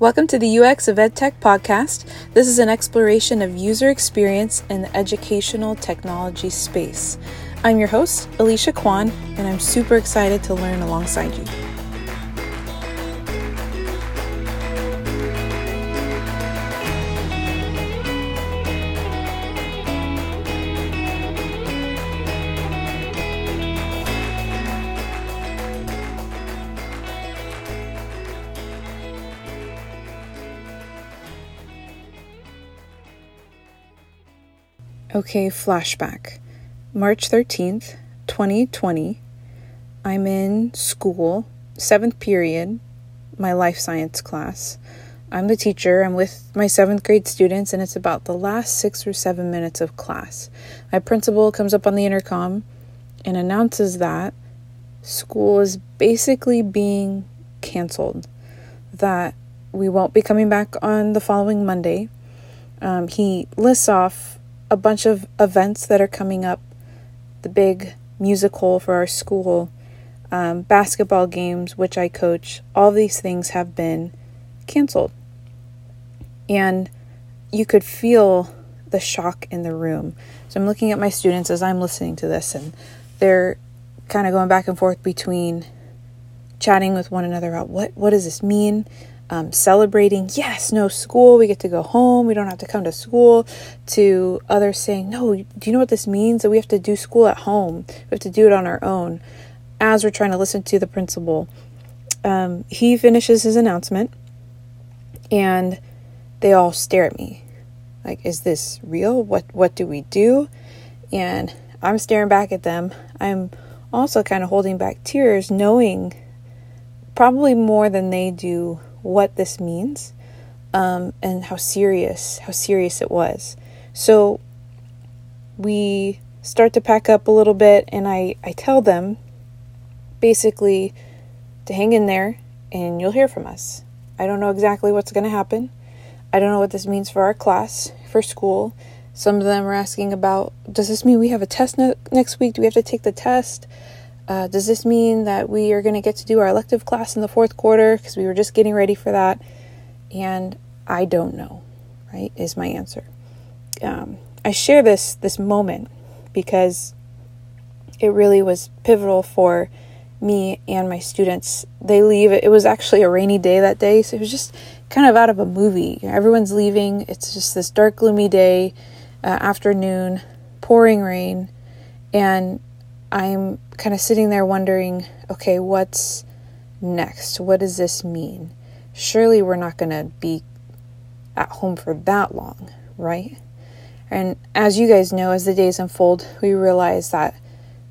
Welcome to the UX of EdTech podcast. This is an exploration of user experience in the educational technology space. I'm your host, Alicia Kwan, and I'm super excited to learn alongside you. Okay, flashback. March 13th, 2020. I'm in school, seventh period, my life science class. I'm the teacher. I'm with my seventh grade students, and it's about the last six or seven minutes of class. My principal comes up on the intercom and announces that school is basically being canceled, that we won't be coming back on the following Monday. Um, he lists off a bunch of events that are coming up the big musical for our school, um, basketball games, which I coach, all these things have been canceled. And you could feel the shock in the room. So I'm looking at my students as I'm listening to this, and they're kind of going back and forth between chatting with one another about what what does this mean um, celebrating, yes, no school, we get to go home, we don't have to come to school, to others saying, no, do you know what this means? That we have to do school at home, we have to do it on our own, as we're trying to listen to the principal. Um, he finishes his announcement, and they all stare at me like, is this real? What, what do we do? And I'm staring back at them. I'm also kind of holding back tears, knowing probably more than they do what this means um, and how serious how serious it was. So we start to pack up a little bit, and I I tell them basically to hang in there, and you'll hear from us. I don't know exactly what's going to happen. I don't know what this means for our class, for school. Some of them are asking about does this mean we have a test ne- next week? Do we have to take the test? Uh, does this mean that we are going to get to do our elective class in the fourth quarter? Because we were just getting ready for that. And I don't know, right? Is my answer. Um, I share this this moment because it really was pivotal for me and my students. They leave. It was actually a rainy day that day, so it was just kind of out of a movie. Everyone's leaving. It's just this dark, gloomy day, uh, afternoon, pouring rain, and I'm kind of sitting there wondering okay, what's next? What does this mean? Surely we're not going to be at home for that long, right? And as you guys know, as the days unfold, we realize that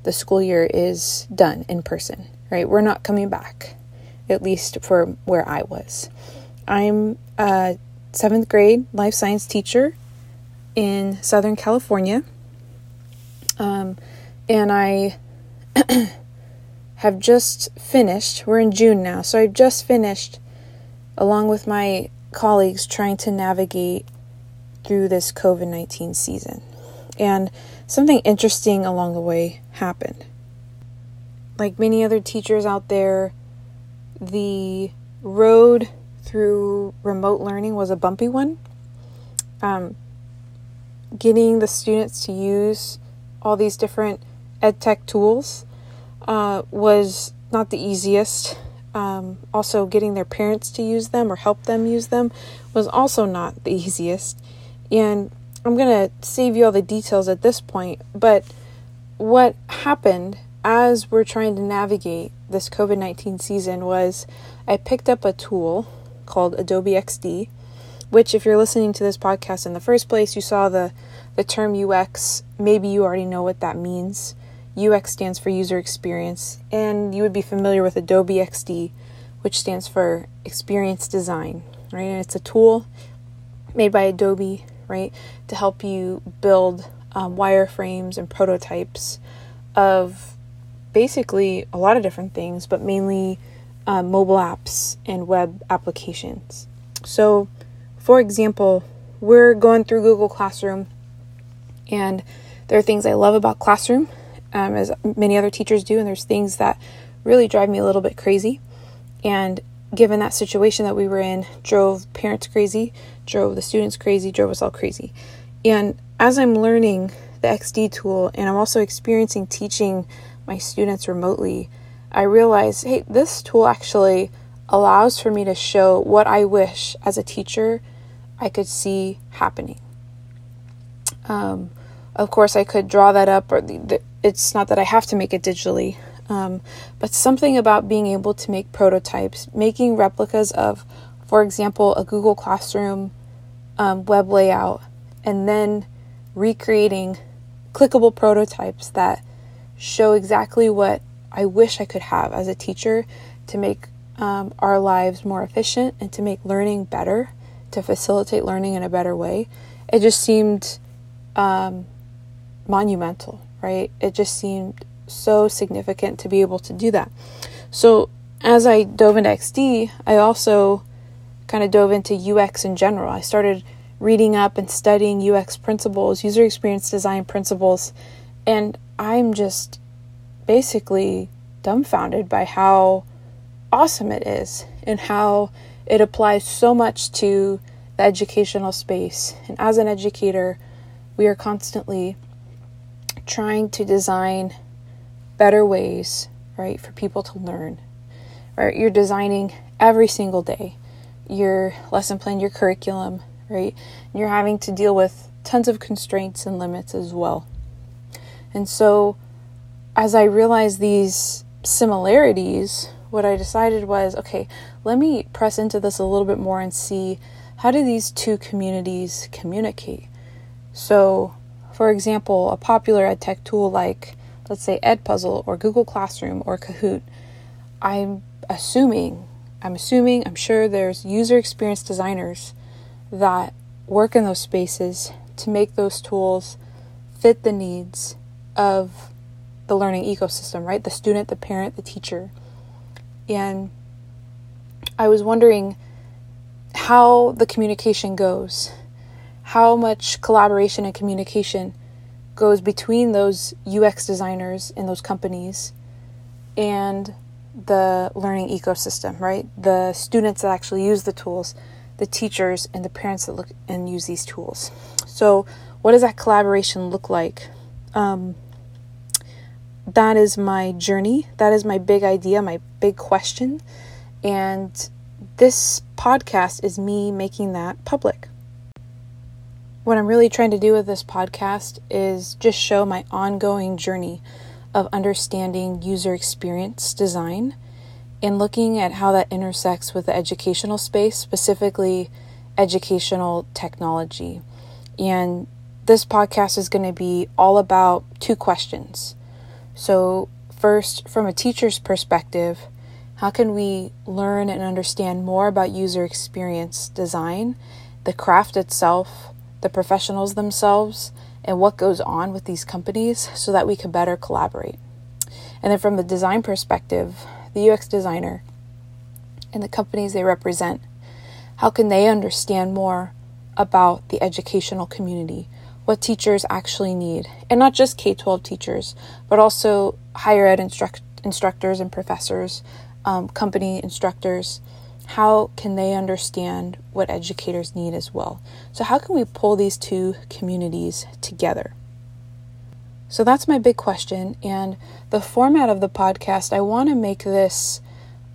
the school year is done in person, right? We're not coming back, at least for where I was. I'm a seventh grade life science teacher in Southern California. Um, and I have just finished, we're in June now, so I've just finished, along with my colleagues, trying to navigate through this COVID 19 season. And something interesting along the way happened. Like many other teachers out there, the road through remote learning was a bumpy one. Um, getting the students to use all these different ed tech tools uh, was not the easiest. Um, also, getting their parents to use them or help them use them was also not the easiest. And I'm going to save you all the details at this point, but what happened as we're trying to navigate this COVID 19 season was I picked up a tool called Adobe XD, which, if you're listening to this podcast in the first place, you saw the, the term UX. Maybe you already know what that means. UX stands for user experience, and you would be familiar with Adobe XD, which stands for experience design, right? And it's a tool made by Adobe, right, to help you build um, wireframes and prototypes of basically a lot of different things, but mainly uh, mobile apps and web applications. So, for example, we're going through Google Classroom, and there are things I love about Classroom um, as many other teachers do, and there's things that really drive me a little bit crazy. And given that situation that we were in, drove parents crazy, drove the students crazy, drove us all crazy. And as I'm learning the XD tool and I'm also experiencing teaching my students remotely, I realize, hey, this tool actually allows for me to show what I wish as a teacher I could see happening. Um, of course, I could draw that up, or the, the, it's not that I have to make it digitally, um, but something about being able to make prototypes, making replicas of, for example, a Google Classroom um, web layout, and then recreating clickable prototypes that show exactly what I wish I could have as a teacher to make um, our lives more efficient and to make learning better, to facilitate learning in a better way. It just seemed um, monumental, right? It just seemed so significant to be able to do that. So as I dove into XD, I also kind of dove into UX in general. I started reading up and studying UX principles, user experience design principles, and I'm just basically dumbfounded by how awesome it is and how it applies so much to the educational space. And as an educator, we are constantly trying to design better ways, right, for people to learn. Right? You're designing every single day your lesson plan, your curriculum, right? And you're having to deal with tons of constraints and limits as well. And so as I realized these similarities, what I decided was okay, let me press into this a little bit more and see how do these two communities communicate. So, for example, a popular ed tech tool like let's say Edpuzzle or Google Classroom or Kahoot, I'm assuming, I'm assuming, I'm sure there's user experience designers that work in those spaces to make those tools fit the needs of the learning ecosystem, right? The student, the parent, the teacher. And I was wondering how the communication goes, how much collaboration and communication goes between those UX designers in those companies and the learning ecosystem, right? The students that actually use the tools, the teachers, and the parents that look and use these tools. So, what does that collaboration look like? Um, that is my journey. That is my big idea, my big question. And this podcast is me making that public. What I'm really trying to do with this podcast is just show my ongoing journey of understanding user experience design and looking at how that intersects with the educational space, specifically educational technology. And this podcast is going to be all about two questions. So, first, from a teacher's perspective, how can we learn and understand more about user experience design, the craft itself, the professionals themselves and what goes on with these companies so that we can better collaborate. And then from the design perspective, the UX designer and the companies they represent, how can they understand more about the educational community, what teachers actually need, and not just K 12 teachers, but also higher ed instruct- instructors and professors, um, company instructors, how can they understand what educators need as well? So, how can we pull these two communities together? So, that's my big question. And the format of the podcast, I want to make this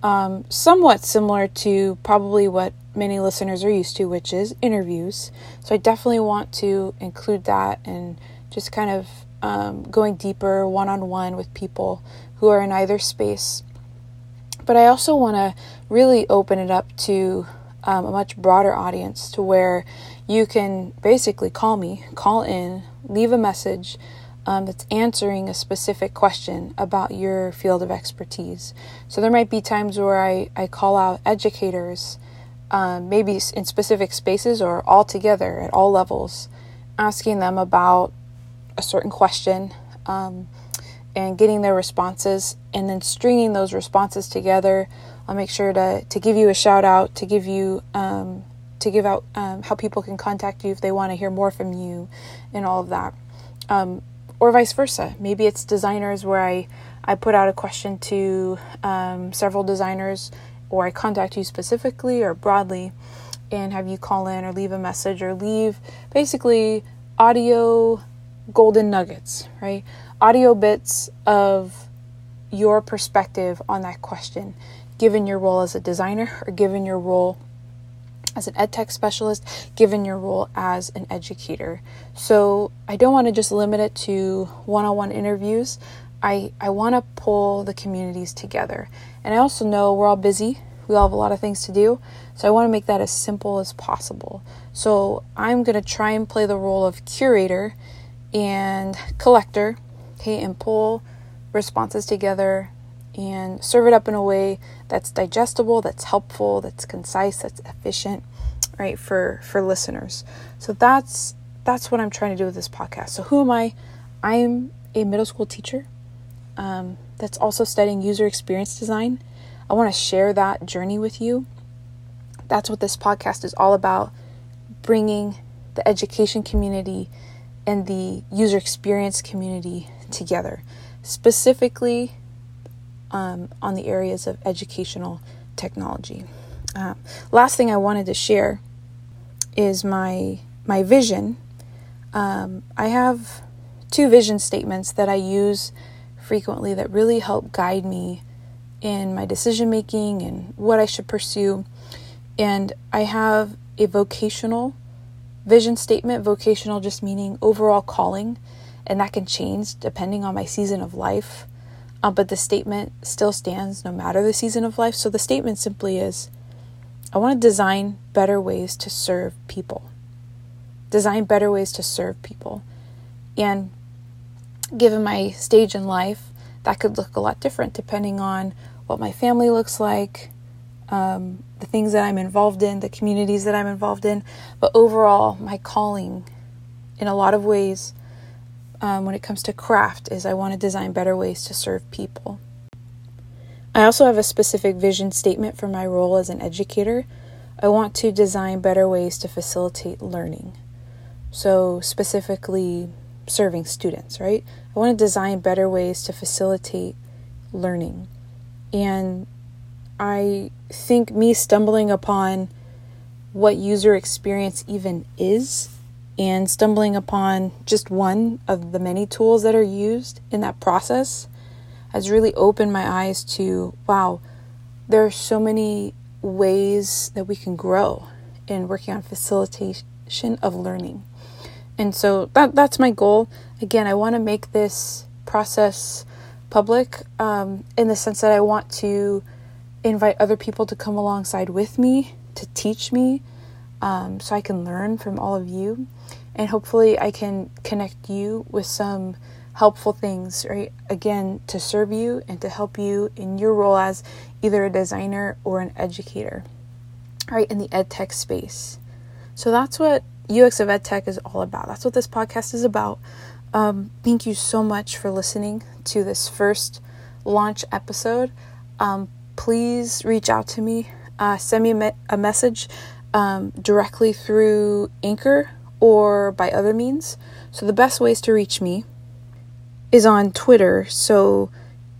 um, somewhat similar to probably what many listeners are used to, which is interviews. So, I definitely want to include that and just kind of um, going deeper one on one with people who are in either space but I also want to really open it up to um, a much broader audience to where you can basically call me, call in, leave a message um, that's answering a specific question about your field of expertise. So there might be times where I, I call out educators, um, maybe in specific spaces or all together at all levels, asking them about a certain question. Um, and getting their responses and then stringing those responses together. I'll make sure to, to give you a shout out, to give you um, to give out um, how people can contact you if they want to hear more from you and all of that. Um, or vice versa. Maybe it's designers where I, I put out a question to um, several designers or I contact you specifically or broadly and have you call in or leave a message or leave basically audio golden nuggets, right? Audio bits of your perspective on that question, given your role as a designer or given your role as an ed tech specialist, given your role as an educator. So I don't want to just limit it to one on one interviews. I, I want to pull the communities together. And I also know we're all busy, we all have a lot of things to do. So I want to make that as simple as possible. So I'm going to try and play the role of curator and collector, okay, and pull responses together and serve it up in a way that's digestible, that's helpful, that's concise, that's efficient, right, for for listeners. So that's that's what I'm trying to do with this podcast. So who am I? I'm a middle school teacher um, that's also studying user experience design. I want to share that journey with you. That's what this podcast is all about bringing the education community and the user experience community together, specifically um, on the areas of educational technology. Uh, last thing I wanted to share is my my vision. Um, I have two vision statements that I use frequently that really help guide me in my decision making and what I should pursue. And I have a vocational vision statement, vocational just meaning overall calling, and that can change depending on my season of life. Um, but the statement still stands no matter the season of life. So the statement simply is I want to design better ways to serve people. Design better ways to serve people. And given my stage in life, that could look a lot different depending on what my family looks like, um, the things that I'm involved in, the communities that I'm involved in. But overall, my calling in a lot of ways um, when it comes to craft is I want to design better ways to serve people. I also have a specific vision statement for my role as an educator. I want to design better ways to facilitate learning. So, specifically, serving students, right? I want to design better ways to facilitate learning. And I think me stumbling upon what user experience even is and stumbling upon just one of the many tools that are used in that process has really opened my eyes to wow, there are so many ways that we can grow in working on facilitation of learning. And so that that's my goal. Again, I want to make this process public um, in the sense that I want to invite other people to come alongside with me to teach me um, so I can learn from all of you. And hopefully, I can connect you with some helpful things, right? Again, to serve you and to help you in your role as either a designer or an educator, right? In the ed tech space. So that's what UX of Ed Tech is all about. That's what this podcast is about. Um, thank you so much for listening to this first launch episode. Um, please reach out to me, uh, send me a, me- a message um, directly through Anchor or by other means. So, the best ways to reach me is on Twitter. So,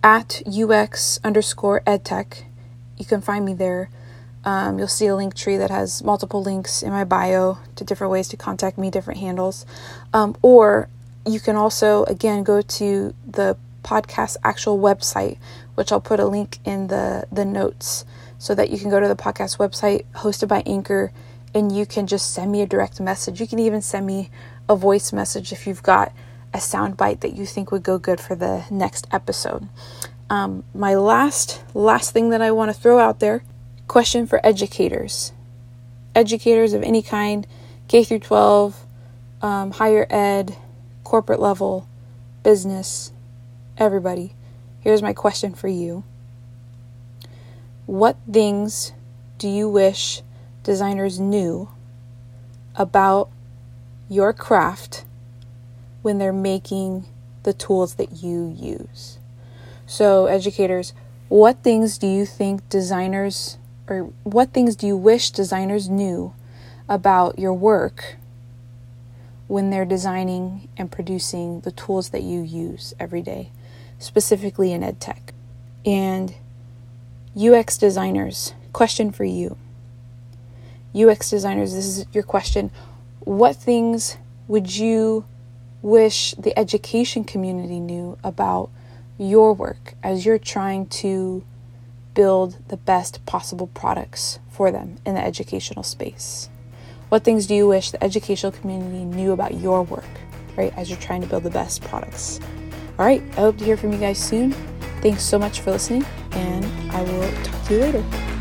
at UX underscore edtech. You can find me there. Um, you'll see a link tree that has multiple links in my bio to different ways to contact me, different handles. Um, or you can also, again, go to the podcast actual website, which I'll put a link in the, the notes so that you can go to the podcast website hosted by Anchor and you can just send me a direct message. You can even send me a voice message if you've got a sound bite that you think would go good for the next episode. Um, my last last thing that I want to throw out there question for educators, educators of any kind, K through 12, um, higher ed, corporate level, business, everybody. Here's my question for you. What things do you wish designers knew about your craft when they're making the tools that you use? So, educators, what things do you think designers, or what things do you wish designers knew about your work when they're designing and producing the tools that you use every day, specifically in ed tech? And UX designers, question for you. UX designers, this is your question. What things would you wish the education community knew about your work as you're trying to build the best possible products for them in the educational space? What things do you wish the educational community knew about your work, right, as you're trying to build the best products? All right, I hope to hear from you guys soon. Thanks so much for listening, and I will talk to you later.